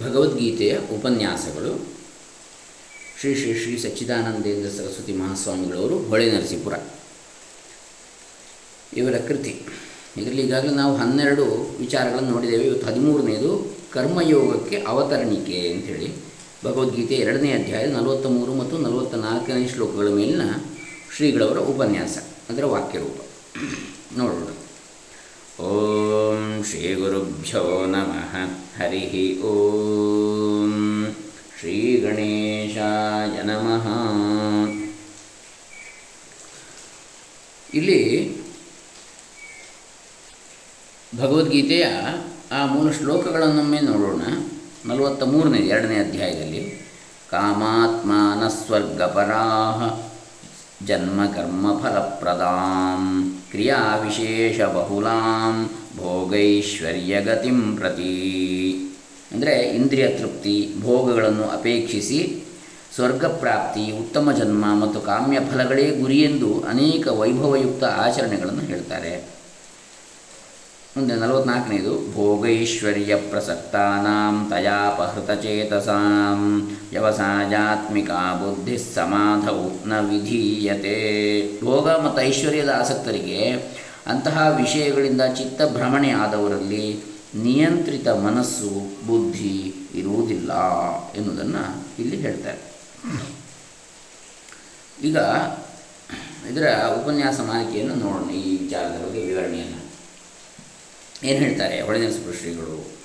ಭಗವದ್ಗೀತೆಯ ಉಪನ್ಯಾಸಗಳು. ಶ್ರೀ ಶ್ರೀ ಶ್ರೀ ಸಚ್ಚಿದಾನಂದೇಂದ್ರ ಸರಸ್ವತಿ ಮಹಾಸ್ವಾಮಿಗಳವರು ಹೊಳೆ ನರಸೀಪುರ. ಇವರ ಕೃತಿ. ಇದರಲ್ಲಿ ಈಗಾಗಲೇ ನಾವು ಹನ್ನೆರಡು ವಿಚಾರಗಳನ್ನು ನೋಡಿದ್ದೇವೆ. ಇವತ್ತು ಹದಿಮೂರನೇದು ಕರ್ಮಯೋಗಕ್ಕೆ ಅವತರಣಿಕೆ ಅಂಥೇಳಿ. ಭಗವದ್ಗೀತೆ ಎರಡನೇ ಅಧ್ಯಾಯ ನಲವತ್ತ ಮೂರು ಮತ್ತು ನಲವತ್ತ ನಾಲ್ಕನೇ ಶ್ಲೋಕಗಳ ಮೇಲಿನ ಶ್ರೀಗಳವರ ಉಪನ್ಯಾಸ. ಅದರ ವಾಕ್ಯರೂಪ. ನೋಡೋಣ. ಓಂ ಶ್ರೀ ಗುರುಭ್ಯೋ ನಮಃ ಹರಿ ಓಂ ಶ್ರೀ ಗಣೇಶಾಯ ನಮಃ ಇಲ್ಲಿ ಭಗವದ್ಗೀತೆಯ ಆ ಮೂಲ ಶ್ಲೋಕಗಳನ್ನೊಮ್ಮೆ ನೋಡೋಣ. ನಲವತ್ತ ಮೂರನೇ ಎರಡನೇ ಅಧ್ಯಾಯದಲ್ಲಿ. ಕಾಮಾತ್ಮಾನ ಸ್ವರ್ಗಪರಾಹ ಜನ್ಮ ಕರ್ಮ ಫಲಪ್ರದಾಂ ಕ್ರಿಯಾ ವಿಶೇಷ ಬಹುಲಾಂ ಭೋಗೈಶ್ವರ್ಯಗತಿಂ ಪ್ರತಿ. ಅಂದರೆ ಇಂದ್ರಿಯ ತೃಪ್ತಿ, ಭೋಗಗಳನ್ನು ಅಪೇಕ್ಷಿಸಿ ಸ್ವರ್ಗ ಪ್ರಾಪ್ತಿ ಉತ್ತಮ ಜನ್ಮ ಮತ್ತು ಕಾಮ್ಯ ಫಲಗಳೇ ಗುರಿಯೆಂದು ಅನೇಕ ವೈಭವಯುಕ್ತ ಆಚರಣೆಗಳನ್ನು ಹೇಳ್ತಾರೆ. ಮುಂದೆ ನಲವತ್ನಾಲ್ಕನೇದು, ಭೋಗೈಶ್ವರ್ಯ ಪ್ರಸಕ್ತಾನಾಂ ತಯಾಪಹೃತಚೇತಸಾಂ, ವ್ಯವಸಾಯಾತ್ಮಿಕ ಬುದ್ಧಿ ಸಮಾಧವು ನ ವಿಧೀಯತೆ. ಭೋಗ ಮತ್ತು ಐಶ್ವರ್ಯದ ಆಸಕ್ತರಿಗೆ ಅಂತಹ ವಿಷಯಗಳಿಂದ ಚಿತ್ತ ಭ್ರಮಣೆ ಆದವರಲ್ಲಿ ನಿಯಂತ್ರಿತ ಮನಸ್ಸು, ಬುದ್ಧಿ ಇರುವುದಿಲ್ಲ ಎನ್ನುವುದನ್ನು ಇಲ್ಲಿ ಹೇಳ್ತಾರೆ. ಈಗ ಇದರ ಉಪನ್ಯಾಸ ಮಾಲಿಕೆಯನ್ನು ನೋಡೋಣ, ಈ ವಿಚಾರದ ಬಗ್ಗೆ ವಿವರಣೆಯನ್ನು. ಏನು ಹೇಳ್ತಾರೆ ಹೊಳೆನರಸಿಪುರ ಶ್ರೀಗಳು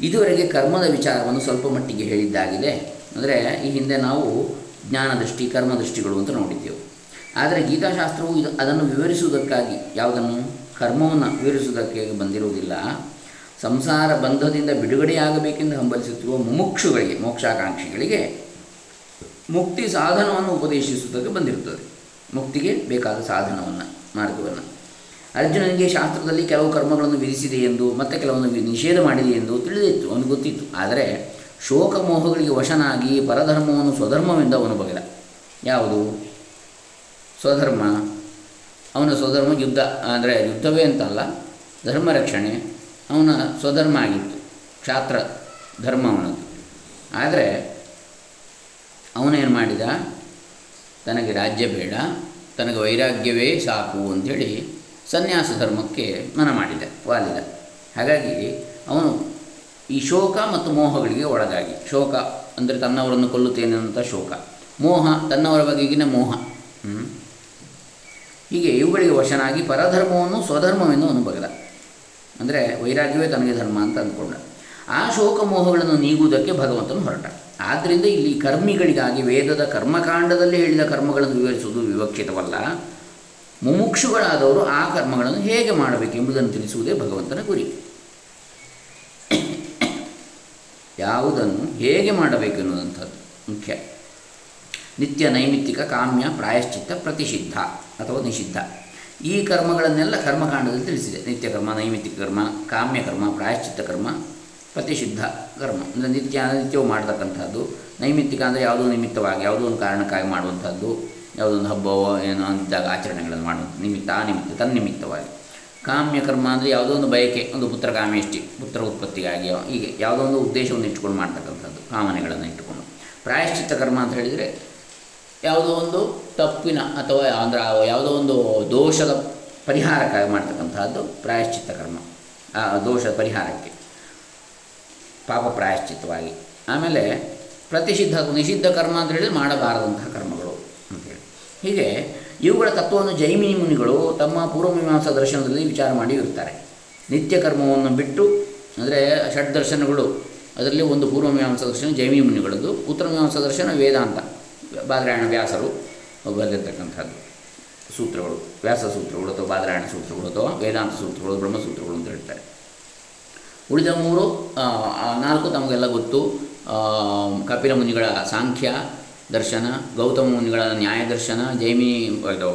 ಇದುವರೆಗೆ ಕರ್ಮದ ವಿಚಾರವನ್ನು ಸ್ವಲ್ಪ ಮಟ್ಟಿಗೆ ಹೇಳಿದ್ದಾಗಿದೆ. ಅಂದರೆ ಈ ಹಿಂದೆ ನಾವು ಜ್ಞಾನದೃಷ್ಟಿ ಕರ್ಮದೃಷ್ಟಿಗಳು ಅಂತ ನೋಡಿದ್ದೆವು. ಆದರೆ ಗೀತಾಶಾಸ್ತ್ರವು ಇದು ಅದನ್ನು ವಿವರಿಸುವುದಕ್ಕಾಗಿ, ಯಾವುದನ್ನು? ಕರ್ಮವನ್ನು ವಿವರಿಸುವುದಕ್ಕೆ ಬಂದಿರುವುದಿಲ್ಲ. ಸಂಸಾರ ಬಂಧದಿಂದ ಬಿಡುಗಡೆಯಾಗಬೇಕೆಂದು ಹಂಬಲಿಸುತ್ತಿರುವ ಮುಮುಕ್ಷುಗಳಿಗೆ, ಮೋಕ್ಷಾಕಾಂಕ್ಷಿಗಳಿಗೆ ಮುಕ್ತಿ ಸಾಧನವನ್ನು ಉಪದೇಶಿಸುವುದಕ್ಕೆ ಬಂದಿರುತ್ತದೆ. ಮುಕ್ತಿಗೆ ಬೇಕಾದ ಸಾಧನವನ್ನು, ಮಾರ್ಗವನ್ನು. ಅರ್ಜುನನಿಗೆ ಶಾಸ್ತ್ರದಲ್ಲಿ ಕೆಲವು ಕರ್ಮಗಳನ್ನು ವಿಧಿಸಿದೆ ಎಂದು, ಮತ್ತೆ ಕೆಲವನ್ನು ನಿಷೇಧ ಮಾಡಿದೆ ಎಂದು ತಿಳಿದಿತ್ತು ಅವನು ಗೊತ್ತಿತ್ತು. ಆದರೆ ಶೋಕ ಮೋಹಗಳಿಗೆ ವಶನಾಗಿ ಪರಧರ್ಮವನ್ನು ಸ್ವಧರ್ಮವೆಂದು ಅವನು ಬಗೆದ. ಯಾವುದು? ಸ್ವಧರ್ಮ. ಅವನ ಸ್ವಧರ್ಮ ಯುದ್ಧ, ಅಂದರೆ ಯುದ್ಧವೇ ಅಂತಲ್ಲ ಧರ್ಮ ರಕ್ಷಣೆ ಅವನ ಸ್ವಧರ್ಮ ಆಗಿತ್ತು, ಕ್ಷಾತ್ರ ಧರ್ಮ ಅವನದು ಆದರೆ ಅವನೇನು ಮಾಡಿದ? ತನಗೆ ರಾಜ್ಯ ಬೇಡ, ತನಗೆ ವೈರಾಗ್ಯವೇ ಸಾಕು ಅಂಥೇಳಿ ಸನ್ಯಾಸ ಧರ್ಮಕ್ಕೆ ಮನ ಮಾಡಿದ, ವಾಲಿದ. ಹಾಗಾಗಿ ಅವನು ಈ ಶೋಕ ಮತ್ತು ಮೋಹಗಳಿಗೆ ಒಳಗಾಗಿ. ಶೋಕ ಅಂದರೆ ತನ್ನವರನ್ನು ಕೊಲ್ಲುತ್ತೇನೆ ಅಂತ ಶೋಕ. ಮೋಹ ತನ್ನವರ ಬಗೆಗಿನ ಮೋಹ. ಹೀಗೆ ಇವುಗಳಿಗೆ ವಶನಾಗಿ ಪರಧರ್ಮವನ್ನು ಸ್ವಧರ್ಮವೆಂದು ಅನುಭವದ ಅಂದರೆ ವೈರಾಗ್ಯವೇ ತನಗೆ ಧರ್ಮ ಅಂತ ಅಂದ್ಕೊಂಡ. ಆ ಶೋಕ ಮೋಹಗಳನ್ನು ನೀಗುವುದಕ್ಕೆ ಭಗವಂತನು ಹೊರಟ. ಆದ್ದರಿಂದ ಇಲ್ಲಿ ಕರ್ಮಿಗಳಿಗಾಗಿ ವೇದದ ಕರ್ಮಕಾಂಡದಲ್ಲಿ ಹೇಳಿದ ಕರ್ಮಗಳನ್ನು ವಿವರಿಸುವುದು ವಿವಕ್ಷಿತವಲ್ಲ. ಮುಮುಕ್ಷುಗಳಾದವರು ಆ ಕರ್ಮಗಳನ್ನು ಹೇಗೆ ಮಾಡಬೇಕು ಎಂಬುದನ್ನು ತಿಳಿಸುವುದೇ ಭಗವಂತನ ಗುರಿ. ಯಾವುದನ್ನು ಹೇಗೆ ಮಾಡಬೇಕು ಎನ್ನುವಂಥದ್ದು ಮುಖ್ಯ. ನಿತ್ಯ ನೈಮಿತ್ತಿಕ ಕಾಮ್ಯ ಪ್ರಾಯಶ್ಚಿತ್ತ ಪ್ರತಿಷಿದ್ಧ ಅಥವಾ ನಿಷಿದ್ಧ. ಈ ಕರ್ಮಗಳನ್ನೆಲ್ಲ ಕರ್ಮಕಾಂಡದಲ್ಲಿ ತಿಳಿಸಿದೆ. ನಿತ್ಯ ಕರ್ಮ, ನೈಮಿತ್ತಿಕ ಕರ್ಮ, ಕಾಮ್ಯ ಕರ್ಮ, ಪ್ರಾಯಶ್ಚಿತ್ತ ಕರ್ಮ, ಪ್ರತಿಷಿದ್ಧ ಕರ್ಮ. ಅಂದರೆ ನಿತ್ಯ ನಿತ್ಯವೂ ಮಾಡತಕ್ಕಂಥದ್ದು, ನೈಮಿತ್ತಿಕ ಅಂದರೆ ಯಾವುದೋ ನಿಮಿತ್ತವಾಗಿ, ಯಾವುದೋ ಒಂದು ಕಾರಣಕ್ಕಾಗಿ ಮಾಡುವಂಥದ್ದು ಯಾವುದೊಂದು ಹಬ್ಬವೋ ಏನೋ ಅಂದಾಗ ಆಚರಣೆಗಳನ್ನು ಮಾಡುವಂಥ ನಿಮಿತ್ತ, ಆ ನಿಮಿತ್ತ ತನ್ನಿಮಿತ್ತವಾಗಿ ಕಾಮ್ಯ ಕರ್ಮ ಅಂದರೆ ಯಾವುದೋ ಒಂದು ಬಯಕೆ, ಒಂದು ಪುತ್ರ ಕಾಮೇಷ್ಟಿ ಪುತ್ರ ಉತ್ಪತ್ತಿಗಾಗಿ ಹೀಗೆ ಯಾವುದೋ ಒಂದು ಉದ್ದೇಶವನ್ನು ಇಟ್ಟುಕೊಂಡು ಮಾಡ್ತಕ್ಕಂಥದ್ದು, ಕಾಮನೆಗಳನ್ನು ಇಟ್ಟುಕೊಂಡು. ಪ್ರಾಯಶ್ಚಿತ್ತ ಕರ್ಮ ಅಂತ ಹೇಳಿದರೆ ಯಾವುದೋ ಒಂದು ತಪ್ಪಿನ ಅಥವಾ ಅಂದರೆ ಯಾವುದೋ ಒಂದು ದೋಷದ ಪರಿಹಾರಕ್ಕಾಗಿ ಮಾಡ್ತಕ್ಕಂಥದ್ದು ಪ್ರಾಯಶ್ಚಿತ್ತ ಕರ್ಮ. ಆ ದೋಷ ಪರಿಹಾರಕ್ಕೆ. ಪಾಪ ಪ್ರಾಯಶ್ಚಿತ್ತವಾಗಿ. ಆಮೇಲೆ ಪ್ರತಿಷಿದ್ಧ, ನಿಷಿದ್ಧ ಕರ್ಮ ಅಂತ ಹೇಳಿದರೆ ಮಾಡಬಾರದಂತಹ ಅಂತೇಳಿ ಹೀಗೆ ಇವುಗಳ ತತ್ವವನ್ನು ಜೈಮಿನಿ ಮುನಿಗಳು ತಮ್ಮ ಪೂರ್ವಮೀಮಾಂಸಾ ದರ್ಶನದಲ್ಲಿ ವಿಚಾರ ಮಾಡಿ ಇರ್ತಾರೆ ನಿತ್ಯ ಕರ್ಮವನ್ನು ಬಿಟ್ಟು, ಅಂದರೆ ಷಡ್ ದರ್ಶನಗಳು, ಅದರಲ್ಲಿ ಒಂದು ಪೂರ್ವಮೀಮಾಂಸಾ ದರ್ಶನ ಜೈಮಿನಿ ಮುನಿಗಳದ್ದು, ಉತ್ತರ ಮೀಮಾಂಸಾ ದರ್ಶನ ವೇದಾಂತ, ಬಾದರಾಯಣ ವ್ಯಾಸರು ಬರೆದಿರ್ತಕ್ಕಂಥದ್ದು ಸೂತ್ರಗಳು, ವ್ಯಾಸ ಸೂತ್ರಗಳು ಅಥವಾ ಬಾದರಾಯಣ ಸೂತ್ರಗಳು ಅಥವಾ ವೇದಾಂತ ಸೂತ್ರಗಳು, ಬ್ರಹ್ಮಸೂತ್ರಗಳು ಅಂತ ಹೇಳ್ತಾರೆ. ಉಳಿದ ಮೂರು ನಾಲ್ಕು ತಮಗೆಲ್ಲ ಗೊತ್ತು. ಕಪಿಲ ಮುನಿಗಳ ಸಾಂಖ್ಯ ದರ್ಶನ, ಗೌತಮ ಮುನಿಗಳ ನ್ಯಾಯ ದರ್ಶನ, ಜೈಮಿ ಇದು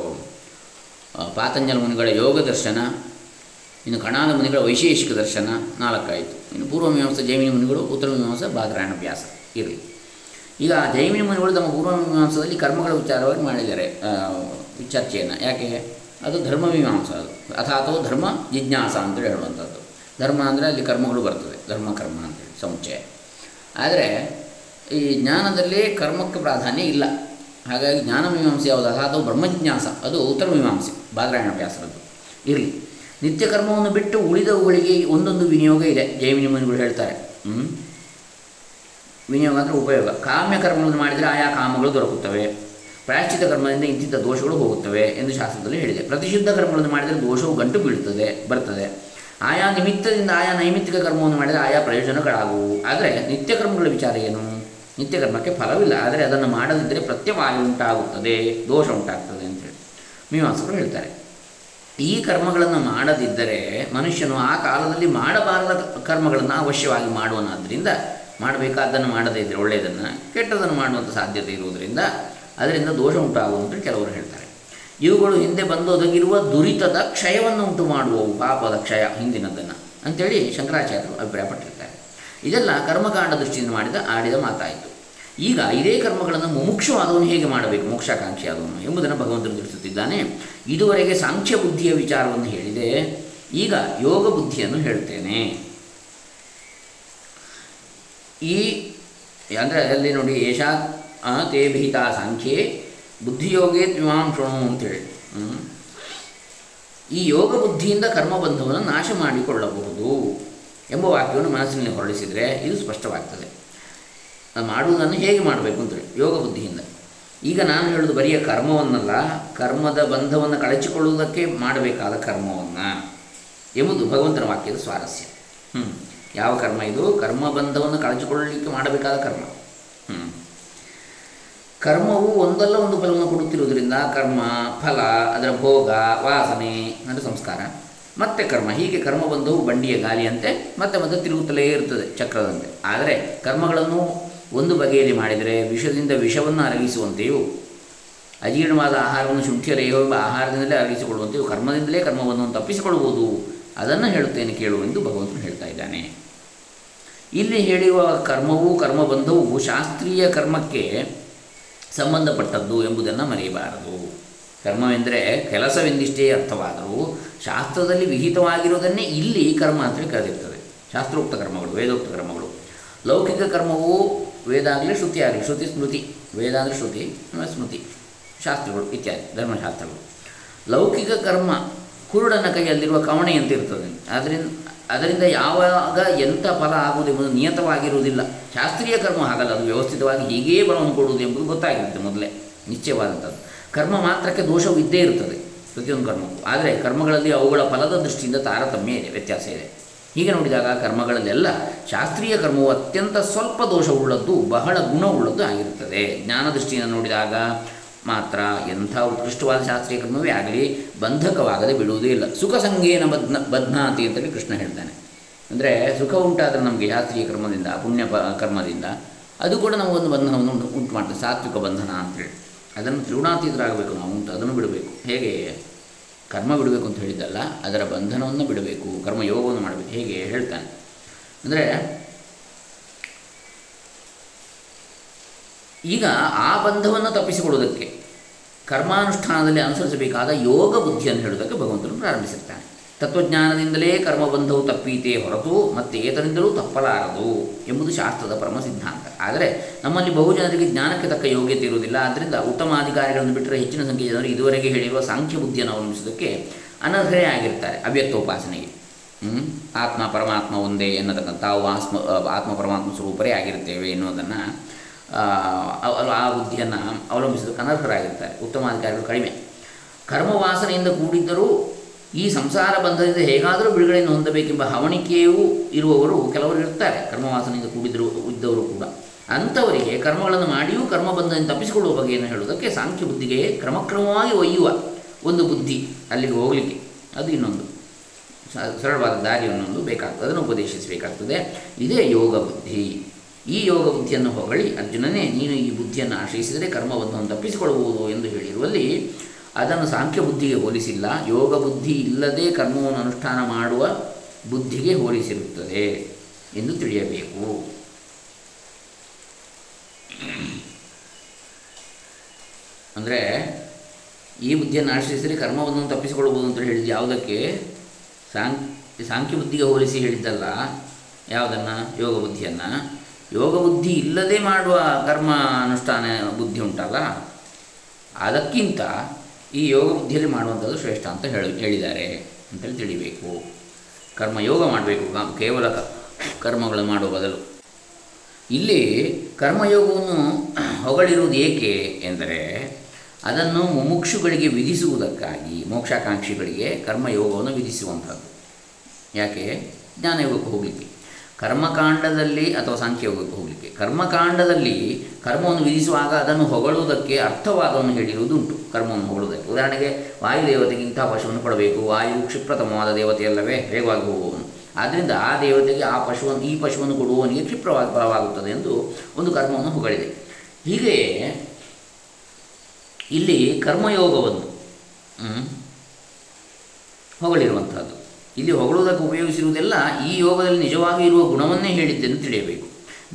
ಪಾತಂಜಲ ಮುನಿಗಳ ಯೋಗ ದರ್ಶನ, ಇನ್ನು ಕಣಾದ ಮುನಿಗಳ ವೈಶೇಷಿಕ ದರ್ಶನ ನಾಲ್ಕಾಯಿತು. ಇನ್ನು ಪೂರ್ವ ಮೀಮಾಂಸ ಜೈಮಿನಿ ಮುನಿಗಳು, ಉತ್ತರ ಮೀಮಾಂಸ ಬಾದರಾಯಣ ವ್ಯಾಸ ಇರಲಿ. ಈಗ ಜೈಮಿನಿ ಮುನಿಗಳು ತಮ್ಮ ಪೂರ್ವ ಮೀಮಾಂಸದಲ್ಲಿ ಕರ್ಮಗಳ ವಿಚಾರವಾಗಿ ಮಾಡಿದ್ದಾರೆ ಚರ್ಚೆಯನ್ನು ಯಾಕೆ? ಅದು ಧರ್ಮ ಮೀಮಾಂಸ ಅದು. ಅಥಾತೋ ಧರ್ಮ ಜಿಜ್ಞಾಸ ಅಂತೇಳಿ ಹೇಳುವಂಥದ್ದು. ಧರ್ಮ ಅಂದರೆ ಅಲ್ಲಿ ಕರ್ಮಗಳು ಬರ್ತದೆ ಧರ್ಮ ಕರ್ಮ ಅಂತೇಳಿ ಸಮುಚ್ಚಯ. ಆದರೆ ಈ ಜ್ಞಾನದಲ್ಲಿ ಕರ್ಮಕ್ಕೆ ಪ್ರಾಧಾನ್ಯ ಇಲ್ಲ. ಹಾಗಾಗಿ ಜ್ಞಾನ ಮೀಮಾಂಸೆ ಯಾವುದಲ್ಲ ಅದು ಬ್ರಹ್ಮಜ್ಞಾಸ ಅದು ಉತ್ತರ ಮೀಮಾಂಸೆ ಬಾದರಾಯಣ ವ್ಯಾಸರದ್ದು ಇರಲಿ. ನಿತ್ಯ ಕರ್ಮವನ್ನು ಬಿಟ್ಟು ಉಳಿದವುಗಳಿಗೆ ಒಂದೊಂದು ವಿನಿಯೋಗ ಇದೆ. ಜೈಮಿನಿ ಮುನಿಗಳು ಹೇಳ್ತಾರೆ. ವಿನಿಯೋಗ ಅಂದರೆ ಉಪಯೋಗ. ಕಾಮ್ಯ ಕರ್ಮಗಳನ್ನು ಮಾಡಿದರೆ ಆಯಾ ಕಾಮಗಳು ದೊರಕುತ್ತವೆ. ಪ್ರಾಯಶ್ಚಿತ ಕರ್ಮದಿಂದ ಇಂತಿದ್ದ ದೋಷಗಳು ಹೋಗುತ್ತವೆ ಎಂದು ಶಾಸ್ತ್ರದಲ್ಲಿ ಹೇಳಿದೆ. ಪ್ರತಿಶುದ್ಧ ಕರ್ಮಗಳನ್ನು ಮಾಡಿದರೆ ದೋಷವು ಗಂಟು ಬೀಳುತ್ತದೆ ಬರ್ತದೆ ಆಯಾ ನಿಮಿತ್ತದಿಂದ ಆಯಾ ನೈಮಿತ್ತಿಕ ಕರ್ಮವನ್ನು ಮಾಡಿದರೆ ಆಯಾ ಪ್ರಯೋಜನಗಳಾಗುವು. ಆದರೆ ನಿತ್ಯ ಕರ್ಮಗಳ ವಿಚಾರ ಏನು? ನಿತ್ಯ ಕರ್ಮಕ್ಕೆ ಫಲವಿಲ್ಲ, ಆದರೆ ಅದನ್ನು ಮಾಡದಿದ್ದರೆ ಪ್ರತ್ಯವಾಯು ಉಂಟಾಗುತ್ತದೆ, ದೋಷ ಉಂಟಾಗ್ತದೆ ಅಂತೇಳಿ ಮೀಮಾಂಸಕರು ಹೇಳ್ತಾರೆ, ಈ ಕರ್ಮಗಳನ್ನು ಮಾಡದಿದ್ದರೆ ಮನುಷ್ಯನು ಆ ಕಾಲದಲ್ಲಿ ಮಾಡಬಾರದ ಕರ್ಮಗಳನ್ನು ಅವಶ್ಯವಾಗಿ ಮಾಡುವನಾದ್ದರಿಂದ ಮಾಡಬೇಕಾದ್ದನ್ನು ಮಾಡದೇ ಇದ್ದರೆ ಒಳ್ಳೆಯದನ್ನು ಕೆಟ್ಟದನ್ನು ಮಾಡುವಂಥ ಸಾಧ್ಯತೆ ಇರುವುದರಿಂದ ಅದರಿಂದ ದೋಷ ಉಂಟಾಗುವುದು ಕೆಲವರು ಹೇಳ್ತಾರೆ. ಇವುಗಳು ಹಿಂದೆ ಬಂದು ಒದಗಿರುವ ದುರಿತದ ಕ್ಷಯವನ್ನು ಉಂಟು ಮಾಡುವವು ಪಾಪದ ಕ್ಷಯ ಹಿಂದಿನದನ್ನು ಅಂಥೇಳಿ ಶಂಕರಾಚಾರ್ಯರು ಅಭಿಪ್ರಾಯಪಟ್ಟಿರ್ತಾರೆ. ಇದೆಲ್ಲ ಕರ್ಮಕಾಂಡ ದೃಷ್ಟಿಯಿಂದ ಮಾಡಿದ ಆಡಿದ ಮಾತಾಯಿತು. ಈಗ ಇದೇ ಕರ್ಮಗಳನ್ನು ಮುಮುಕ್ಷವಾದವನು ಹೇಗೆ ಮಾಡಬೇಕು, ಮೋಕ್ಷಾಕಾಂಕ್ಷಿ ಆದವನು ಎಂಬುದನ್ನು ಭಗವಂತನು ತಿಳಿಸುತ್ತಿದ್ದಾನೆ. ಇದುವರೆಗೆ ಸಾಂಖ್ಯ ಬುದ್ಧಿಯ ವಿಚಾರವನ್ನು ಹೇಳಿದೆ. ಈಗ ಯೋಗ ಬುದ್ಧಿಯನ್ನು ಹೇಳ್ತೇನೆ ಈ ಅಂದರೆ ಅಲ್ಲಿ ನೋಡಿ, ಏಷಾ ತೇ ಭೀತಾ ಸಾಂಖ್ಯೆ ಬುದ್ಧಿಯೋಗೇ ತ್ವಿಮಾಂ ಅಂತೇಳಿ. ಈ ಯೋಗ ಬುದ್ಧಿಯಿಂದ ಕರ್ಮಬಂಧವನ್ನು ನಾಶ ಮಾಡಿಕೊಳ್ಳಬಹುದು. ಎಂಬ ವಾಕ್ಯವನ್ನು ಮನಸ್ಸಿನಲ್ಲಿ ಹೊರಡಿಸಿದರೆ ಇದು ಸ್ಪಷ್ಟವಾಗ್ತದೆ. ಮಾಡುವುದನ್ನು ಹೇಗೆ ಮಾಡಬೇಕು ಅಂತೇಳಿ, ಯೋಗ ಬುದ್ಧಿಯಿಂದ. ಈಗ ನಾನು ಹೇಳೋದು ಬರಿಯ ಕರ್ಮವನ್ನಲ್ಲ, ಕರ್ಮದ ಬಂಧವನ್ನು ಕಳಚಿಕೊಳ್ಳುವುದಕ್ಕೆ ಮಾಡಬೇಕಾದ ಕರ್ಮವನ್ನು ಎಂಬುದು ಭಗವಂತನ ವಾಕ್ಯದ ಸ್ವಾರಸ್ಯ. ಹ್ಞೂ ಯಾವ ಕರ್ಮ ಇದು? ಕರ್ಮ ಬಂಧವನ್ನು ಕಳಚಿಕೊಳ್ಳಲಿಕ್ಕೆ ಮಾಡಬೇಕಾದ ಕರ್ಮ. ಹ್ಞೂ ಕರ್ಮವು ಒಂದಲ್ಲ ಒಂದು ಫಲವನ್ನು ಕೊಡುತ್ತಿರುವುದರಿಂದ ಕರ್ಮ, ಫಲ, ಅದರ ಭೋಗ, ವಾಸನೆ, ಅಂದರೆ ಸಂಸ್ಕಾರ. ಮತ್ತೆ ಕರ್ಮ. ಹೀಗೆ ಕರ್ಮ ಬಂಧವು ಬಂಡಿಯ ಗಾಲಿಯಂತೆ ಮತ್ತೆ ಮತ್ತೆ ತಿರುಗುತ್ತಲೇ ಇರುತ್ತದೆ ಚಕ್ರದಂತೆ. ಆದರೆ ಕರ್ಮಗಳನ್ನು ಒಂದು ಬಗೆಯಲ್ಲಿ ಮಾಡಿದರೆ ವಿಷದಿಂದ ವಿಷವನ್ನು ಅರಗಿಸುವಂತೆಯೂ, ಅಜೀರ್ಣವಾದ ಆಹಾರವನ್ನು ಶುಂಠಿಯರೆಯೋ ಎಂಬ ಆಹಾರದಿಂದಲೇ ಅರಗಿಸಿಕೊಳ್ಳುವಂತೆಯೂ ಕರ್ಮದಿಂದಲೇ ಕರ್ಮವನ್ನು ತಪ್ಪಿಸಿಕೊಳ್ಳುವುದು, ಅದನ್ನು ಹೇಳುತ್ತೇನೆ ಕೇಳು ಎಂದು ಭಗವಂತನು ಹೇಳ್ತಾ ಇದ್ದಾನೆ. ಇಲ್ಲಿ ಹೇಳಿರುವ ಕರ್ಮವು ಕರ್ಮಬಂಧವು ಶಾಸ್ತ್ರೀಯ ಕರ್ಮಕ್ಕೆ ಸಂಬಂಧಪಟ್ಟದ್ದು ಎಂಬುದನ್ನು ಮರೆಯಬಾರದು. ಕರ್ಮವೆಂದರೆ ಕೆಲಸವೆಂದಿಷ್ಟೇ ಅರ್ಥವಾದರೂ ಶಾಸ್ತ್ರದಲ್ಲಿ ವಿಹಿತವಾಗಿರುವುದನ್ನೇ ಇಲ್ಲಿ ಕರ್ಮ ಅಂತೇಳಿ ಕರೆದಿರ್ತದೆ. ಶಾಸ್ತ್ರೋಕ್ತ ಕರ್ಮಗಳು, ವೇದೋಕ್ತ ಕರ್ಮಗಳು. ಲೌಕಿಕ ಕರ್ಮವು ವೇದ ಆಗಲಿ ಶ್ರುತಿ ಆಗಲಿ ಶ್ರುತಿ ಸ್ಮೃತಿ ವೇದ ಶ್ರುತಿ ಸ್ಮೃತಿ, ಶಾಸ್ತ್ರಗಳು ಇತ್ಯಾದಿ, ಧರ್ಮಶಾಸ್ತ್ರಗಳು. ಲೌಕಿಕ ಕರ್ಮ ಕುರುಡನ ಕೈಯಲ್ಲಿರುವ ಅಂತ ಇರ್ತದೆ. ಅದರಿಂದ ಅದರಿಂದ ಯಾವಾಗ ಎಂಥ ಫಲ ಆಗುವುದೆಂಬುದು ನಿಯತವಾಗಿರುವುದಿಲ್ಲ. ಶಾಸ್ತ್ರೀಯ ಕರ್ಮ ಹಾಗಲ್ಲ, ಅದು ವ್ಯವಸ್ಥಿತವಾಗಿ ಹೀಗೇ ಬಲವನ್ನು ಕೊಡುವುದು ಎಂಬುದು ಗೊತ್ತಾಗಿರುತ್ತೆ ಮೊದಲೇ, ನಿಶ್ಚಯವಾದಂಥದ್ದು. ಕರ್ಮ ಮಾತ್ರಕ್ಕೆ ದೋಷವು ಇದ್ದೇ ಇರ್ತದೆ. ಪ್ರತಿಯೊಂದು ಕರ್ಮಕ್ಕೂ. ಆದರೆ ಕರ್ಮಗಳಲ್ಲಿ ಅವುಗಳ ಫಲದ ದೃಷ್ಟಿಯಿಂದ ತಾರತಮ್ಯ ಇದೆ, ವ್ಯತ್ಯಾಸ ಇದೆ. ಹೀಗೆ ನೋಡಿದಾಗ ಕರ್ಮಗಳಲ್ಲೆಲ್ಲ ಶಾಸ್ತ್ರೀಯ ಕರ್ಮವು ಅತ್ಯಂತ ಸ್ವಲ್ಪ ದೋಷವುಳ್ಳದ್ದು ಬಹಳ ಗುಣವುಳ್ಳದ್ದು ಆಗಿರುತ್ತದೆ. ಜ್ಞಾನ ದೃಷ್ಟಿಯಿಂದ ನೋಡಿದಾಗ ಮಾತ್ರ ಎಂಥ ಉತ್ಕೃಷ್ಟವಾದ ಶಾಸ್ತ್ರೀಯ ಕರ್ಮವೇ ಆಗಲಿ, ಬಂಧಕವಾಗದೆ ಬಿಡುವುದೇ ಇಲ್ಲ. ಸುಖ ಸಂಗೇನ ಬದ್ನ, ಬದ್ನಾತಿ ಅಂತೇಳಿ ಕೃಷ್ಣ ಹೇಳ್ತಾನೆ. ಅಂದರೆ ಸುಖ ಉಂಟಾದರೆ ನಮಗೆ ಶಾಸ್ತ್ರೀಯ ಕರ್ಮದಿಂದ, ಪುಣ್ಯ ಕರ್ಮದಿಂದ, ಅದು ಕೂಡ ನಮಗೊಂದು ಬಂಧನವನ್ನು ಉಂಟು ಉಂಟು ಮಾಡ್ತದೆ ಸಾತ್ವಿಕ ಬಂಧನ ಅಂತೇಳಿ. ಅದನ್ನು ತ್ರಿಗುಣಾತೀತರಾಗಬೇಕು ನಾವು ಉಂಟು ಅದನ್ನು ಬಿಡಬೇಕು. ಹೇಗೆ? ಕರ್ಮ ಬಿಡಬೇಕು ಅಂತ ಹೇಳಿದ್ದಲ್ಲ, ಅದರ ಬಂಧನವನ್ನು ಬಿಡಬೇಕು, ಕರ್ಮ ಯೋಗವನ್ನು ಮಾಡಬೇಕು, ಹೇಗೆ ಹೇಳ್ತಾನೆ. ಅಂದರೆ ಈಗ ಆ ಬಂಧವನ್ನು ತಪ್ಪಿಸಿಕೊಳ್ಳುವುದಕ್ಕೆ ಕರ್ಮಾನುಷ್ಠಾನದಲ್ಲಿ ಅನುಸರಿಸಬೇಕಾದ ಯೋಗ ಬುದ್ಧಿಯನ್ನು ಹೇಳೋದಕ್ಕೆ ಭಗವಂತನು ಪ್ರಾರಂಭಿಸಿರ್ತಾನೆ. ತತ್ವಜ್ಞಾನದಿಂದಲೇ ಕರ್ಮಬಂಧವು ತಪ್ಪೀತೇ ಹೊರತು ಮತ್ತೆ ಏತರಿಂದಲೂ ತಪ್ಪಲಾರದು ಎಂಬುದು ಶಾಸ್ತ್ರದ ಪರಮ ಸಿದ್ಧಾಂತ. ಆದರೆ ನಮ್ಮಲ್ಲಿ ಬಹುಜನರಿಗೆ ಜ್ಞಾನಕ್ಕೆ ತಕ್ಕ ಯೋಗ್ಯತೆ ಇರುವುದಿಲ್ಲ. ಆದ್ದರಿಂದ ಉತ್ತಮ ಅಧಿಕಾರಿಗಳನ್ನು ಬಿಟ್ಟರೆ ಹೆಚ್ಚಿನ ಸಂಖ್ಯೆಯ ಜನರು ಇದುವರೆಗೆ ಹೇಳಿರುವ ಸಾಂಖ್ಯ ಬುದ್ಧಿಯನ್ನು ಅವಲಂಬಿಸುವುದಕ್ಕೆ ಅನರ್ಹರೇ ಆಗಿರ್ತಾರೆ ಅವ್ಯಕ್ತೋಪಾಸನೆಗೆ ಆತ್ಮ, ಪರಮಾತ್ಮ ಒಂದೇ ಎನ್ನತಕ್ಕಂಥ ಆತ್ಮ ಆತ್ಮ, ಪರಮಾತ್ಮ ಸ್ವರೂಪರೇ ಆಗಿರುತ್ತೇವೆ ಎನ್ನುವುದನ್ನು, ಆ ಬುದ್ಧಿಯನ್ನು ಅವಲಂಬಿಸೋದಕ್ಕೆ ಅನರ್ಹರಾಗಿರ್ತಾರೆ ಉತ್ತಮ ಅಧಿಕಾರಿಗಳು ಕಡಿಮೆ. ಕರ್ಮವಾಸನೆಯಿಂದ ಕೂಡಿದ್ದರೂ ಈ ಸಂಸಾರ ಬಂಧದಿಂದ ಹೇಗಾದರೂ ಬಿಡುಗಡೆಯನ್ನು ಹೊಂದಬೇಕೆಂಬ ಹವಣಿಕೆಯೂ ಇರುವವರು ಕೆಲವರು ಇರ್ತಾರೆ ಕರ್ಮವಾಸನೆಯಿಂದ ಕೂಡಿದ್ರು ಇದ್ದವರು ಕೂಡ. ಅಂಥವರಿಗೆ ಕರ್ಮಗಳನ್ನು ಮಾಡಿಯೂ ಕರ್ಮಬಂಧದಿಂದ ತಪ್ಪಿಸಿಕೊಳ್ಳುವ ಬಗೆಯನ್ನು ಹೇಳುವುದಕ್ಕೆ ಸಾಂಖ್ಯ ಬುದ್ಧಿಗೆ ಕ್ರಮಕ್ರಮವಾಗಿ ಒಯ್ಯುವ ಒಂದು ಬುದ್ಧಿ ಅಲ್ಲಿಗೆ ಹೋಗಲಿಕ್ಕೆ. ಅದು ಇನ್ನೊಂದು. ಸರಳವಾದ ದಾರಿಯನ್ನೊಂದು ಬೇಕಾಗ್ತದೆ. ಅದನ್ನು ಉಪದೇಶಿಸಬೇಕಾಗ್ತದೆ. ಇದೇ ಯೋಗ ಬುದ್ಧಿ. ಈ ಯೋಗ ಬುದ್ಧಿಯನ್ನು ಹೊಗಳಿ ಅರ್ಜುನನೇ, ನೀನು ಈ ಬುದ್ಧಿಯನ್ನು ಆಶ್ರಯಿಸಿದರೆ ಕರ್ಮಬಂಧವನ್ನು ತಪ್ಪಿಸಿಕೊಳ್ಳಬಹುದು ಎಂದು ಹೇಳಿರುವಲ್ಲಿ ಅದನ್ನು ಸಾಂಖ್ಯ ಬುದ್ಧಿಗೆ ಹೋಲಿಸಿಲ್ಲ. ಯೋಗ ಬುದ್ಧಿ ಇಲ್ಲದೆ ಕರ್ಮವನ್ನು ಅನುಷ್ಠಾನ ಮಾಡುವ ಬುದ್ಧಿಗೆ ಹೋಲಿಸಿರುತ್ತದೆ ಎಂದು ತಿಳಿಯಬೇಕು. ಅಂದರೆ ಈ ಬುದ್ಧಿಯನ್ನು ಆಶ್ರಯಿಸಿದರೆ ಕರ್ಮವನ್ನು ತಪ್ಪಿಸಿಕೊಳ್ಳಬಹುದು ಅಂತ ಹೇಳಿದ್ದು ಯಾವುದಕ್ಕೆ? ಸಾಂಖ್ಯ ಸಾಂಖ್ಯ ಬುದ್ಧಿಗೆ ಹೋಲಿಸಿ ಹೇಳಿದ್ದಲ್ಲ. ಯಾವುದನ್ನು? ಯೋಗ ಬುದ್ಧಿಯನ್ನು. ಯೋಗ ಬುದ್ಧಿ ಇಲ್ಲದೆ ಮಾಡುವ ಕರ್ಮ ಅನುಷ್ಠಾನ ಬುದ್ಧಿ ಉಂಟಲ್ಲ. ಅದಕ್ಕಿಂತ ಈ ಯೋಗ ಬುದ್ಧಿಯಲ್ಲಿ ಮಾಡುವಂಥದ್ದು ಶ್ರೇಷ್ಠ ಅಂತ ಹೇಳಿ, ಹೇಳಿದ್ದಾರೆ ಅಂತೇಳಿ ತಿಳಿಬೇಕು. ಕರ್ಮಯೋಗ ಮಾಡಬೇಕು ಕೇವಲ ಕರ್ಮಗಳು ಮಾಡುವ ಬದಲು. ಇಲ್ಲಿ ಕರ್ಮಯೋಗವನ್ನು ಹೊಗಳಿರುವುದು ಏಕೆ ಎಂದರೆ, ಅದನ್ನು ಮುಮುಕ್ಷುಗಳಿಗೆ ವಿಧಿಸುವುದಕ್ಕಾಗಿ, ಮೋಕ್ಷಾಕಾಂಕ್ಷಿಗಳಿಗೆ ಕರ್ಮಯೋಗವನ್ನು ವಿಧಿಸುವಂಥದ್ದು. ಯಾಕೆ? ಜ್ಞಾನಯೋಗಕ್ಕೆ ಹೋಗಲಿಕ್ಕೆ. ಕರ್ಮಕಾಂಡದಲ್ಲಿ ಅಥವಾ ಸಾಂಖ್ಯಯೋಗಕ್ಕೆ ಹೋಗಲಿಕ್ಕೆ. ಕರ್ಮಕಾಂಡದಲ್ಲಿ ಕರ್ಮವನ್ನು ವಿಧಿಸುವಾಗ ಅದನ್ನು ಹೊಗಳುವುದಕ್ಕೆ ಅರ್ಥವಾದವನ್ನು ಹೇಳಿರುವುದುಂಟು. ಕರ್ಮವನ್ನು ಹೊಗಳುವುದಕ್ಕೆ. ಉದಾಹರಣೆಗೆ ವಾಯುದೇವತೆಗೆ ಇಂಥ ಪಶುವನ್ನು ಕೊಡಬೇಕು. ವಾಯು ಕ್ಷಿಪ್ರತಮವಾದ ದೇವತೆಯಲ್ಲವೇ ವೇಗವಾಗಿ ಹೋಗುವವನು. ಆದ್ದರಿಂದ ಆ ದೇವತೆಗೆ ಆ ಪಶುವನ್ನು, ಈ ಪಶುವನ್ನು ಕೊಡುವವನಿಗೆ ಕ್ಷಿಪ್ರವಾಗಿ ಫಲವಾಗುತ್ತದೆ ಎಂದು ಒಂದು ಕರ್ಮವನ್ನು ಹೊಗಳಿದೆ. ಹೀಗೆಯೇ ಇಲ್ಲಿ ಕರ್ಮಯೋಗವನ್ನು ಹೊಗಳಿರುವಂಥದ್ದು ಇಲ್ಲಿ ಹೊಗಳುವುದಕ್ಕೆ ಉಪಯೋಗಿಸಿರುವುದೆಲ್ಲ ಈ ಯೋಗದಲ್ಲಿ ನಿಜವಾಗಿ ಇರುವ ಗುಣವನ್ನೇ ಹೇಳಿದ್ದೆಂದು ತಿಳಿಯಬೇಕು.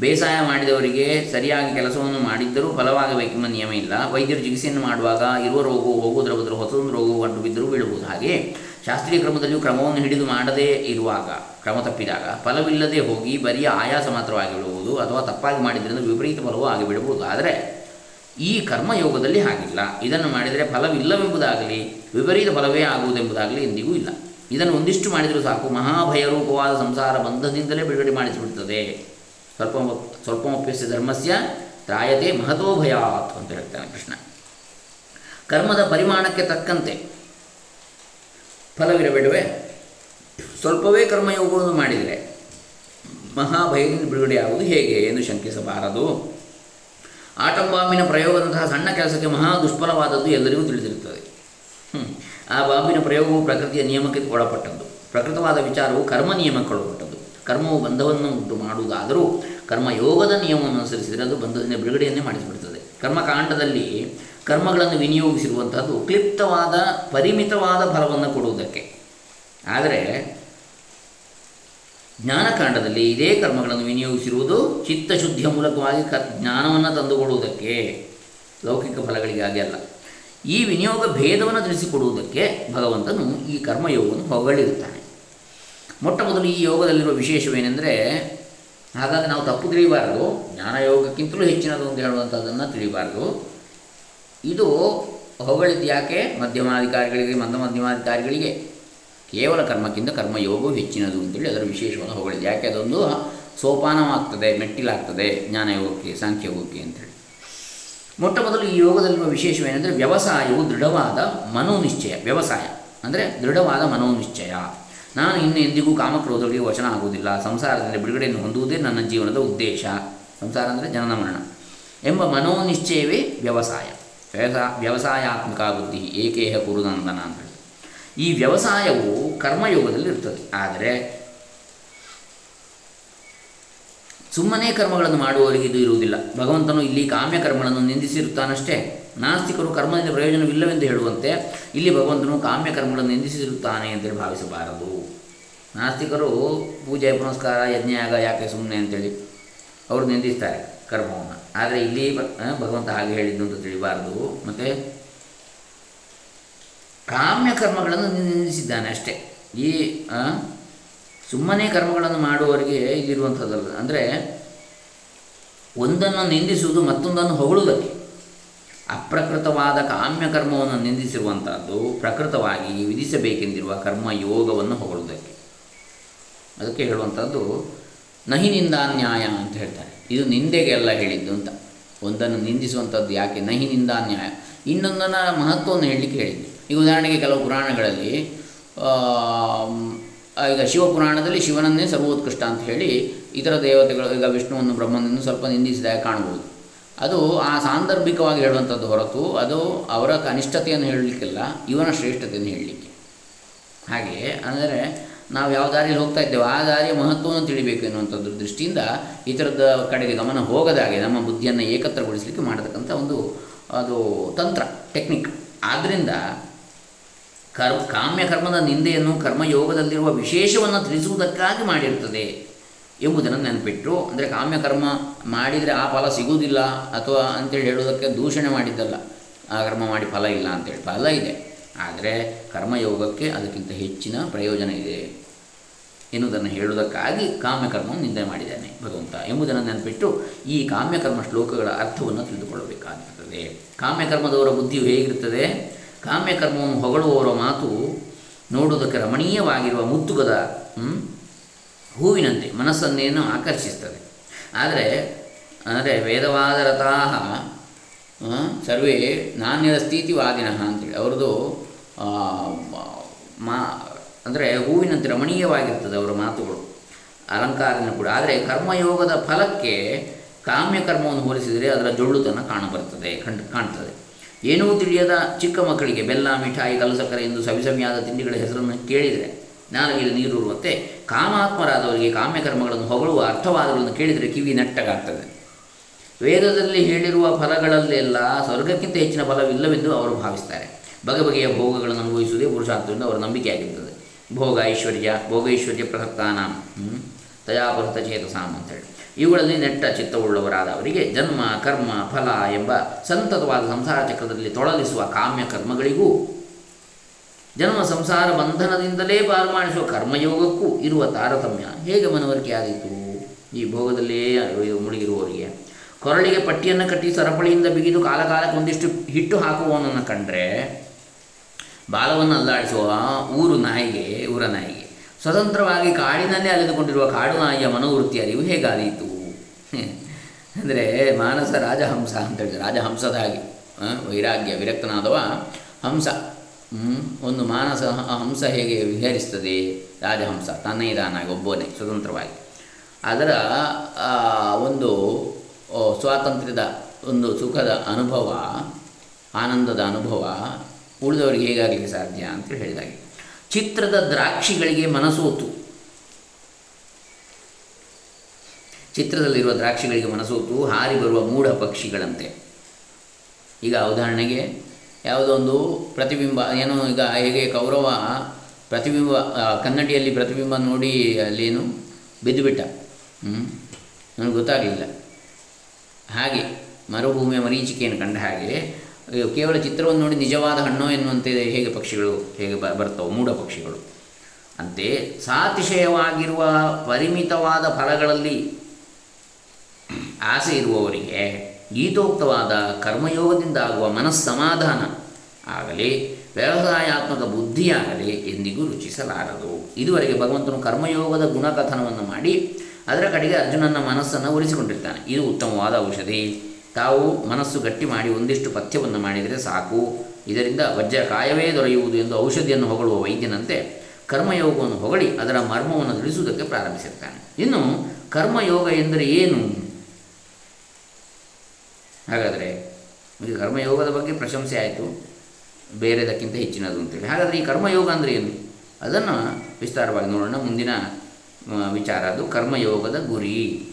ಬೇಸಾಯ ಮಾಡಿದವರಿಗೆ ಸರಿಯಾಗಿ ಕೆಲಸವನ್ನು ಮಾಡಿದ್ದರೂ ಫಲವಾಗಬೇಕೆಂಬ ನಿಯಮ ಇಲ್ಲ. ವೈದ್ಯರು ಚಿಕಿತ್ಸೆಯನ್ನು ಮಾಡುವಾಗ ಇರುವ ರೋಗವು ಹೋಗುವುದರ ಬದಲು ಹೊಸದೊಂದು ರೋಗವು ಕಂಡು ಬಿದ್ದರೂ ಬೀಳಬಹುದು ಹಾಗೆ ಶಾಸ್ತ್ರೀಯ ಕ್ರಮದಲ್ಲಿಯೂ ಕ್ರಮವನ್ನು ಹಿಡಿದು ಮಾಡದೇ ಇರುವಾಗ, ಕ್ರಮ ತಪ್ಪಿದಾಗ ಫಲವಿಲ್ಲದೆ ಹೋಗಿ ಬರೀ ಆಯಾಸ ಮಾತ್ರವಾಗಿ ಬಿಡಬಹುದು ಅಥವಾ ತಪ್ಪಾಗಿ ಮಾಡಿದ್ರಿಂದ ವಿಪರೀತ ಫಲವೂ ಆಗಿ ಬಿಡಬಹುದು ಆದರೆ ಈ ಕರ್ಮಯೋಗದಲ್ಲಿ ಹಾಗಿಲ್ಲ. ಇದನ್ನು ಮಾಡಿದರೆ ಫಲವಿಲ್ಲವೆಂಬುದಾಗಲಿ, ವಿಪರೀತ ಫಲವೇ ಆಗುವುದೆಂಬುದಾಗಲಿ ಎಂದಿಗೂ ಇಲ್ಲ. ಇದನ್ನು ಒಂದಿಷ್ಟು ಮಾಡಿದರೂ ಸಾಕು. ಮಹಾಭಯರೂಪವಾದ ಸಂಸಾರ ಬಂಧದಿಂದಲೇ ಬಿಡುಗಡೆ ಮಾಡಿಸಿಬಿಡ್ತದೆ. ಸ್ವಲ್ಪ ಸ್ವಲ್ಪಮಪ್ಯಸ್ಯ ಧರ್ಮಸ್ಯ ತ್ರಾಯತೆ ಮಹತೋ ಭಯಾತ್ ಅಂತ ಹೇಳ್ತಾನೆ ಕೃಷ್ಣ. ಕರ್ಮದ ಪರಿಮಾಣಕ್ಕೆ ತಕ್ಕಂತೆ ಫಲವಿರಬೇಡುವೆ. ಸ್ವಲ್ಪವೇ ಕರ್ಮಯೋಗವನ್ನು ಮಾಡಿದರೆ ಮಹಾಭಯದಿಂದ ಬಿಡುಗಡೆಯಾಗುವುದು ಹೇಗೆ ಎಂದು ಶಂಕಿಸಬಾರದು. ಆಟಂಬಾಮಿನ ಪ್ರಯೋಗದಂತಹ ಸಣ್ಣ ಕೆಲಸಕ್ಕೆ ಮಹಾ ದುಷ್ಫಲವಾದದ್ದು ಎಲ್ಲರಿಗೂ ತಿಳಿದಿರುತ್ತದೆ. ಆ ಬಾಂಬಿನ ಪ್ರಯೋಗವು ಪ್ರಕೃತಿಯ ನಿಯಮಕ್ಕೆ ಒಳಪಟ್ಟದ್ದು. ಪ್ರಕೃತವಾದ ವಿಚಾರವು ಕರ್ಮ ನಿಯಮಕ್ಕೆ ಒಳಪಟ್ಟದ್ದು. ಕರ್ಮವು ಬಂಧವನ್ನು ಉಂಟು ಮಾಡುವುದಾದರೂ ಕರ್ಮಯೋಗದ ನಿಯಮವನ್ನು ಅನುಸರಿಸಿದರೆ ಅದು ಬಂಧದಿಂದ ಬಿಡುಗಡೆಯನ್ನೇ ಮಾಡಿಸಿಬಿಡ್ತದೆ ಕರ್ಮಕಾಂಡದಲ್ಲಿ ಕರ್ಮಗಳನ್ನು ವಿನಿಯೋಗಿಸಿರುವಂಥದ್ದು ಕ್ಲಿಪ್ತವಾದ, ಪರಿಮಿತವಾದ ಫಲವನ್ನು ಕೊಡುವುದಕ್ಕೆ. ಆದರೆ ಜ್ಞಾನಕಾಂಡದಲ್ಲಿ ಇದೇ ಕರ್ಮಗಳನ್ನು ವಿನಿಯೋಗಿಸಿರುವುದು ಚಿತ್ತಶುದ್ಧಿಯ ಮೂಲಕವಾಗಿ ಕ, ಜ್ಞಾನವನ್ನು ತಂದುಕೊಡುವುದಕ್ಕೆ ಲೌಕಿಕ ಫಲಗಳಿಗಾಗಿ ಅಲ್ಲ. ಈ ವಿನಿಯೋಗ ಭೇದವನ್ನು ತಿಳಿಸಿಕೊಡುವುದಕ್ಕೆ ಭಗವಂತನು ಈ ಕರ್ಮಯೋಗವನ್ನು ಹೊಗಳಿರುತ್ತಾನೆ. ಮೊಟ್ಟ ಮೊದಲು ಈ ಯೋಗದಲ್ಲಿರುವ ವಿಶೇಷವೇನೆಂದರೆ, ಹಾಗಾಗಿ ನಾವು ತಪ್ಪು ತಿಳಿಯಬಾರದು ಜ್ಞಾನಯೋಗಕ್ಕಿಂತಲೂ ಹೆಚ್ಚಿನದು ಅಂತ ಹೇಳುವಂಥದ್ದನ್ನು ತಿಳಿಬಾರದು ಇದು ಹೊಗಳಿದ್ದು ಯಾಕೆ? ಮಧ್ಯಮಾಧಿಕಾರಿಗಳಿಗೆ, ಮಂದ ಮಧ್ಯಮಾಧಿಕಾರಿಗಳಿಗೆ ಕೇವಲ ಕರ್ಮಕ್ಕಿಂತ ಕರ್ಮಯೋಗವು ಹೆಚ್ಚಿನದು ಅಂತೇಳಿ ಅದರ ವಿಶೇಷವನ್ನು ಹೊಗಳಿದ್ದು. ಯಾಕೆ? ಅದೊಂದು ಸೋಪಾನವಾಗ್ತದೆ, ಮೆಟ್ಟಿಲಾಗ್ತದೆ ಜ್ಞಾನಯೋಗಕ್ಕೆ ಸಾಂಖ್ಯಯೋಗಕ್ಕೆ ಅಂತೇಳಿ. ಮೊಟ್ಟ ಮೊದಲು ಈ ಯೋಗದಲ್ಲಿರುವ ವಿಶೇಷವೇನೆಂದರೆ ವ್ಯವಸಾಯವು ದೃಢವಾದ ಮನೋನಿಶ್ಚಯ, ವ್ಯವಸಾಯ. ಅಂದರೆ ದೃಢವಾದ ಮನೋನಿಶ್ಚಯ. ನಾನು ಇನ್ನು ಎಂದಿಗೂ ಕಾಮಕ್ರೋಧಗಳಿಗೆ ವಚನ ಆಗುವುದಿಲ್ಲ. ಸಂಸಾರದಿಂದ ಬಿಡುಗಡೆಯನ್ನು ಹೊಂದುವುದೇ ನನ್ನ ಜೀವನದ ಉದ್ದೇಶ. ಸಂಸಾರ ಅಂದರೆ ಜನನ ಮರಣ. ಎಂಬ ಮನೋನಿಶ್ಚಯವೇ ವ್ಯವಸಾಯ. ವ್ಯವಸಾ, ವ್ಯವಸಾಯಾತ್ಮಕ ಬುದ್ಧಿ. ಏಕೇಹ ಕುರುನಂದನ ಅಂತ ಹೇಳಿ. ಈ ವ್ಯವಸಾಯವು ಕರ್ಮಯೋಗದಲ್ಲಿ ಇರ್ತದೆ ಆದರೆ ಸುಮ್ಮನೆ ಕರ್ಮಗಳನ್ನು ಮಾಡುವವರಿಗೆ ಇದು ಇರುವುದಿಲ್ಲ. ಭಗವಂತನು ಇಲ್ಲಿ ಕಾಮ್ಯ ಕರ್ಮಗಳನ್ನು ನಿಂದಿಸಿರುತ್ತಾನಷ್ಟೇ. ನಾಸ್ತಿಕರು ಕರ್ಮದಿಂದ ಪ್ರಯೋಜನವಿಲ್ಲವೆಂದು ಹೇಳುವಂತೆ ಇಲ್ಲಿ ಭಗವಂತನು ಕಾಮ್ಯ ಕರ್ಮಗಳನ್ನು ನಿಂದಿಸಿರುತ್ತಾನೆ ಅಂತೇಳಿ ಭಾವಿಸಬಾರದು. ನಾಸ್ತಿಕರು ಪೂಜೆ, ಪುನಸ್ಕಾರ, ಯಜ್ಞಯಾಗ ಯಾಕೆ ಸುಮ್ಮನೆ ಅಂತೇಳಿ ಅವರು ನಿಂದಿಸ್ತಾರೆ ಕರ್ಮವನ್ನು. ಆದರೆ ಇಲ್ಲಿ ಭಗವಂತ ಹಾಗೆ ಹೇಳಿದ್ದು ಅಂತ ತಿಳಿಬಾರದು. ಮತ್ತು ಕಾಮ್ಯ ಕರ್ಮಗಳನ್ನು ನಿಂದಿಸಿದ್ದಾನೆ ಅಷ್ಟೇ. ಈ ಸುಮ್ಮನೆ ಕರ್ಮಗಳನ್ನು ಮಾಡುವವರಿಗೆ ಇಲ್ಲಿರುವಂಥದ್ದಲ್ಲ ಅಂದರೆ ಒಂದನ್ನು ನಿಂದಿಸುವುದು ಮತ್ತೊಂದನ್ನು ಹೊಗಳುವುದಕ್ಕೆ. ಅಪ್ರಕೃತವಾದ ಕಾಮ್ಯ ಕರ್ಮವನ್ನು ನಿಂದಿಸಿರುವಂಥದ್ದು ಪ್ರಕೃತವಾಗಿ ವಿಧಿಸಬೇಕೆಂದಿರುವ ಕರ್ಮ ಯೋಗವನ್ನು ಹೊಗಳುವುದಕ್ಕೆ. ಅದಕ್ಕೆ ಹೇಳುವಂಥದ್ದು ನಹಿ ನಿಂದಾನ್ಯಾಯ ಅಂತ ಹೇಳ್ತಾರೆ. ಇದು ನಿಂದೆಗೆಲ್ಲ ಹೇಳಿದ್ದು ಅಂತ. ಒಂದನ್ನು ನಿಂದಿಸುವಂಥದ್ದು ಯಾಕೆ? ನಹಿ ನಿಂದಾನ್ಯಾಯ. ಇನ್ನೊಂದನ್ನು ಮಹತ್ವವನ್ನು ಹೇಳಲಿಕ್ಕೆ ಹೇಳಿದ್ದು. ಈಗ ಉದಾಹರಣೆಗೆ ಕೆಲವು ಪುರಾಣಗಳಲ್ಲಿ ಈಗ ಶಿವಪುರಾಣದಲ್ಲಿ ಶಿವನನ್ನೇ ಸರ್ವೋತ್ಕೃಷ್ಟ ಅಂತ ಹೇಳಿ ಇತರ ದೇವತೆಗಳು, ಈಗ ವಿಷ್ಣುವನ್ನು, ಬ್ರಹ್ಮನನ್ನು ಸ್ವಲ್ಪ ನಿಂದಿಸಿದಾಗ ಕಾಣ್ಬೋದು ಅದು ಆ ಸಾಂದರ್ಭಿಕವಾಗಿ ಹೇಳುವಂಥದ್ದು ಹೊರತು ಅದು ಅವರ ಕನಿಷ್ಠತೆಯನ್ನು ಹೇಳಲಿಕ್ಕಿಲ್ಲ, ಇವನ ಶ್ರೇಷ್ಠತೆಯನ್ನು ಹೇಳಲಿಕ್ಕೆ. ಹಾಗೆ ಅಂದರೆ ನಾವು ಯಾವ ದಾರಿಯಲ್ಲಿ ಹೋಗ್ತಾ ಇದ್ದೇವೆ, ಆ ದಾರಿಯ ಮಹತ್ವವನ್ನು ತಿಳಿಬೇಕು ಎನ್ನುವಂಥದ್ದು ದೃಷ್ಟಿಯಿಂದ ಇತರದ ಕಡೆಗೆ ಗಮನ ಹೋಗದಾಗೆ ನಮ್ಮ ಬುದ್ಧಿಯನ್ನು ಏಕತ್ರಗೊಳಿಸಲಿಕ್ಕೆ ಮಾಡತಕ್ಕಂಥ ಒಂದು, ಅದು ತಂತ್ರ, ಟೆಕ್ನಿಕ್. ಆದ್ದರಿಂದ ಕರ್, ಕಾಮ್ಯ ಕರ್ಮದ ನಿಂದೆಯನ್ನು ಕರ್ಮಯೋಗದಲ್ಲಿರುವ ವಿಶೇಷವನ್ನು ತಿಳಿಸುವುದಕ್ಕಾಗಿ ಮಾಡಿರ್ತದೆ ಎಂಬುದನ್ನು ನೆನಪಿಟ್ಟರು ಅಂದರೆ ಕಾಮ್ಯ ಕರ್ಮ ಮಾಡಿದರೆ ಆ ಫಲ ಸಿಗುವುದಿಲ್ಲ ಅಥವಾ ಅಂತೇಳಿ ಹೇಳುವುದಕ್ಕೆ ದೂಷಣೆ ಮಾಡಿದ್ದಲ್ಲ. ಆ ಕರ್ಮ ಮಾಡಿ ಫಲ ಇಲ್ಲ ಅಂತೇಳಿ ಫಲ ಇದೆ. ಆದರೆ ಕರ್ಮಯೋಗಕ್ಕೆ ಅದಕ್ಕಿಂತ ಹೆಚ್ಚಿನ ಪ್ರಯೋಜನ ಇದೆ ಎನ್ನುವುದನ್ನು ಹೇಳುವುದಕ್ಕಾಗಿ ಕಾಮ್ಯಕರ್ಮವನ್ನು ನಿಂದನೆ ಮಾಡಿದ್ದಾನೆ ಭಗವಂತ ಎಂಬುದನ್ನು ನೆನಪಿಟ್ಟು ಈ ಕಾಮ್ಯಕರ್ಮ ಶ್ಲೋಕಗಳ ಅರ್ಥವನ್ನು ತಿಳಿದುಕೊಳ್ಳಬೇಕಾಗಿರ್ತದೆ. ಕಾಮ್ಯಕರ್ಮದವರ ಬುದ್ಧಿಯು ಹೇಗಿರುತ್ತದೆ ಕಾಮ್ಯಕರ್ಮವನ್ನು ಹೊಗಳುವವರ ಮಾತು ನೋಡುವುದಕ್ಕೆ ರಮಣೀಯವಾಗಿರುವ ಮುತ್ತುಗದ ಹೂವಿನಂತೆ ಮನಸ್ಸನ್ನೇನು ಆಕರ್ಷಿಸ್ತದೆ ಆದರೆ, ಅಂದರೆ ವೇದವಾದರತಾ ಸರ್ವೇ ನಾಣ್ಯದ ಸ್ಥಿತಿವಾದಿನಃ ಅಂತೇಳಿ ಅವ್ರದ್ದು ಮಾ, ಅಂದರೆ ಹೂವಿನಂತೆ ರಮಣೀಯವಾಗಿರ್ತದೆ ಅವರ ಮಾತುಗಳು ಅಲಂಕಾರನೂ ಕೂಡ. ಆದರೆ ಕರ್ಮಯೋಗದ ಫಲಕ್ಕೆ ಕಾಮ್ಯಕರ್ಮವನ್ನು ಹೋಲಿಸಿದರೆ ಅದರ ಜೊಳ್ಳುತನ ಕಾಣಬರ್ತದೆ, ಕಂಡು, ಕಾಣ್ತದೆ. ಏನೂ ತಿಳಿಯದ ಚಿಕ್ಕ ಮಕ್ಕಳಿಗೆ ಬೆಲ್ಲ, ಮಿಠಾಯಿ ಕಲಸಕ್ಕರೆ ಎಂದು ಸವಿಸಮಿಯಾದ ತಿಂಡಿಗಳ ಹೆಸರನ್ನು ಕೇಳಿದರೆ ನಾಲ್ಗೆಯಲ್ಲಿ ನೀರುರುವಂತೆ ಕಾಮಾತ್ಮರಾದವರಿಗೆ ಕಾಮ್ಯಕರ್ಮಗಳನ್ನು ಹೊಗಳುವ ಅರ್ಥವಾದಗಳನ್ನು ಕೇಳಿದರೆ ಕಿವಿ ನೆಟ್ಟಗಾಗ್ತದೆ. ವೇದದಲ್ಲಿ ಹೇಳಿರುವ ಫಲಗಳಲ್ಲೆಲ್ಲ ಸ್ವರ್ಗಕ್ಕಿಂತ ಹೆಚ್ಚಿನ ಫಲವಿಲ್ಲವೆಂದು ಅವರು ಭಾವಿಸ್ತಾರೆ. ಬಗೆ ಬಗೆಯ ಭೋಗಗಳನ್ನು ಅನುಭವಿಸುವುದೇ ಪುರುಷಾರ್ಥದಿಂದ ಅವರ ನಂಬಿಕೆಯಾಗಿರ್ತದೆ ಭೋಗ ಐಶ್ವರ್ಯ ಭೋಗೈಶ್ವರ್ಯ ಪ್ರಸಕ್ತಾನ ತಯಾಪೃತ ಚೇತಸಾಮ್ ಅಂತೇಳಿ. ಇವುಗಳಲ್ಲಿ ನೆಟ್ಟ ಚಿತ್ತವುಳ್ಳವರಾದ ಅವರಿಗೆ ಜನ್ಮ, ಕರ್ಮ, ಫಲ ಎಂಬ ಸಂತತವಾದ ಸಂಸಾರ ಚಕ್ರದಲ್ಲಿ ತೊಳಲಿಸುವ ಕಾಮ್ಯ ಕರ್ಮಗಳಿಗೂ, ಜನ್ಮ ಸಂಸಾರ ಬಂಧನದಿಂದಲೇ ಪಾರು ಮಾಡಿಸುವ ಕರ್ಮಯೋಗಕ್ಕೂ ಇರುವ ತಾರತಮ್ಯ ಹೇಗೆ ಮನವರಿಕೆ ಆದೀತು ಈ ಭೋಗದಲ್ಲೇ ಮುಳುಗಿರುವವರಿಗೆ, ಕೊರಳಿಗೆ ಪಟ್ಟಿಯನ್ನು ಕಟ್ಟಿ ಸರಪಳಿಯಿಂದ ಬಿಗಿದು ಕಾಲಕಾಲಕ್ಕೆ ಒಂದಿಷ್ಟು ಹಿಟ್ಟು ಹಾಕುವವನನ್ನು ಕಂಡರೆ, ಬಾಲವನ್ನು ಅಲ್ಲಾಡಿಸುವ ಊರು ನಾಯಿಗೆ, ಊರ ನಾಯಿಗೆ. ಸ್ವತಂತ್ರವಾಗಿ ಕಾಡಿನಲ್ಲೇ ಅಲೆದುಕೊಂಡಿರುವ ಕಾಡು ನಾಯಿಯ ಮನೋವೃತ್ತಿ ಅರಿವು ಹೇಗಾದೀತು? ಅಂದರೆ ಮಾನಸ ರಾಜಹಂಸ ಅಂತ ಹೇಳಿದ್ರೆ. ರಾಜಹಂಸದ ಹಾಗೆ. ವೈರಾಗ್ಯ, ವಿರಕ್ತನಾದವ ಹಂಸ. ಒಂದು ಮಾನಸ ಹಂಸ ಹೇಗೆ ವಿಹರಿಸ್ತದೆ? ರಾಜಹಂಸ ತನ್ನೇ ಇದಾನಾಗಿ ಒಬ್ಬನೇ, ಸ್ವತಂತ್ರವಾಗಿ. ಅದರ ಒಂದು ಸ್ವಾತಂತ್ರ್ಯದ ಒಂದು ಸುಖದ ಅನುಭವ, ಆನಂದದ ಅನುಭವ ಉಳಿದವರಿಗೆ ಹೇಗಾಗಲಿಕ್ಕೆ ಸಾಧ್ಯ ಅಂತ ಹೇಳಿದಾಗೆ. ಚಿತ್ರದ ದ್ರಾಕ್ಷಿಗಳಿಗೆ ಮನಸೋತು. ಚಿತ್ರದಲ್ಲಿರುವ ದ್ರಾಕ್ಷಿಗಳಿಗೆ ಮನಸೋತು ಹಾರಿ ಬರುವ ಮೂಢ ಪಕ್ಷಿಗಳಂತೆ. ಈಗ ಉದಾಹರಣೆಗೆ ಯಾವುದೋ ಒಂದು ಪ್ರತಿಬಿಂಬ, ಏನೋ ಈಗ ಹೇಗೆ ಕೌರವ ಪ್ರತಿಬಿಂಬ ಕನ್ನಡಿಯಲ್ಲಿ ಪ್ರತಿಬಿಂಬ ನೋಡಿ ಅಲ್ಲೇನು ಬಿದ್ದುಬಿಟ್ಟ. ಹ್ಞೂ ನನಗೆ ಗೊತ್ತಾಗಲಿಲ್ಲ. ಹಾಗೆ ಮರುಭೂಮಿಯ ಮರೀಚಿಕೆಯನ್ನು ಕಂಡ ಹಾಗೆ ಕೇವಲ ಚಿತ್ರವನ್ನು ನೋಡಿ ನಿಜವಾದ ಹಣ್ಣು ಎನ್ನುವಂತೆ ಹೇಗೆ ಪಕ್ಷಿಗಳು ಹೇಗೆ ಬ, ಬರ್ತವೆ, ಮೂಢ ಪಕ್ಷಿಗಳು. ಅಂತೆ, ಸಾತಿಶಯವಾಗಿರುವ ಪರಿಮಿತವಾದ ಫಲಗಳಲ್ಲಿ ಆಸೆ ಇರುವವರಿಗೆ ಗೀತೋಕ್ತವಾದ ಕರ್ಮಯೋಗದಿಂದ ಆಗುವ ಮನಸ್ಸಮಾಧಾನ ಆಗಲಿ, ವ್ಯವಸಾಯಾತ್ಮಕ ಬುದ್ಧಿಯಾಗಲಿ ಎಂದಿಗೂ ರುಚಿಸಲಾರದು. ಇದುವರೆಗೆ ಭಗವಂತನು ಕರ್ಮಯೋಗದ ಗುಣಕಥನವನ್ನು ಮಾಡಿ ಅದರ ಕಡೆಗೆ ಅರ್ಜುನನ ಮನಸ್ಸನ್ನು ಉಳಿಸಿಕೊಂಡಿರ್ತಾನೆ ಇದು ಉತ್ತಮವಾದ ಔಷಧಿ. ತಾವು ಮನಸ್ಸು ಗಟ್ಟಿ ಮಾಡಿ ಒಂದಿಷ್ಟು ಪಥ್ಯವನ್ನು ಮಾಡಿದರೆ ಸಾಕು. ಇದರಿಂದ ವಜ್ರ ಕಾಯವೇ ದೊರೆಯುವುದು ಎಂದು ಔಷಧಿಯನ್ನು ಹೊಗಳುವ ವೈದ್ಯನಂತೆ ಕರ್ಮಯೋಗವನ್ನು ಹೊಗಳಿ ಅದರ ಮರ್ಮವನ್ನು ತಿಳಿಸುವುದಕ್ಕೆ ಪ್ರಾರಂಭಿಸಿರ್ತಾನೆ. ಇನ್ನು ಕರ್ಮಯೋಗ ಎಂದರೆ ಏನು? ಹಾಗಾದರೆ ಈ ಕರ್ಮಯೋಗದ ಬಗ್ಗೆ ಪ್ರಶಂಸೆ ಆಯಿತು. ಬೇರೆದಕ್ಕಿಂತ ಹೆಚ್ಚಿನದು ಅಂತೇಳಿ. ಹಾಗಾದರೆ ಈ ಕರ್ಮಯೋಗ ಅಂದರೆ ಏನು? ಅದನ್ನು ವಿಸ್ತಾರವಾಗಿ ನೋಡೋಣ. ಮುಂದಿನ ವಿಚಾರ ಅದು ಕರ್ಮಯೋಗದ ಗುರಿ.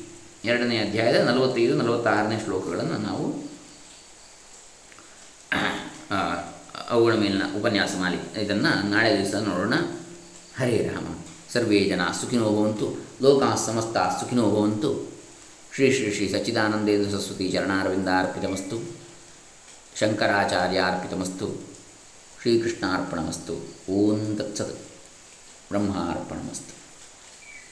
ಎರಡನೇ ಅಧ್ಯಾಯದ ನಲವತ್ತೈದು, ನಲವತ್ತಾರನೇ ಶ್ಲೋಕಗಳನ್ನು ನಾವು ಅವುಗಳ ಮೇಲಿನ ಉಪನ್ಯಾಸ ಮಾಲಿ ಇದನ್ನು ನಾಳೆ ದಿವಸ ನೋಡೋಣ. ಹರೇ ರಾಮ. ಸರ್ವೇ ಜನ ಸುಖಿನೋ ಭವಂತು. ಲೋಕಾ ಸಮಸ್ತ ಸುಖಿನೋ ಭವಂತು. ಶ್ರೀ ಶ್ರೀ ಶ್ರೀ ಸಚ್ಚಿದಾನಂದೇಂದ್ರ ಸರಸ್ವತಿ ಚರಣಾರವಿಂದಾರ್ಪಿತಮಸ್ತು ಶಂಕರಾಚಾರ್ಯಾರ್ಪಿತಮಸ್ತು ಶ್ರೀಕೃಷ್ಣಾರ್ಪಣಮಸ್ತು ಓಂ ತತ್ಸತ್ ಬ್ರಹ್ಮಾರ್ಪಣಮಸ್ತು.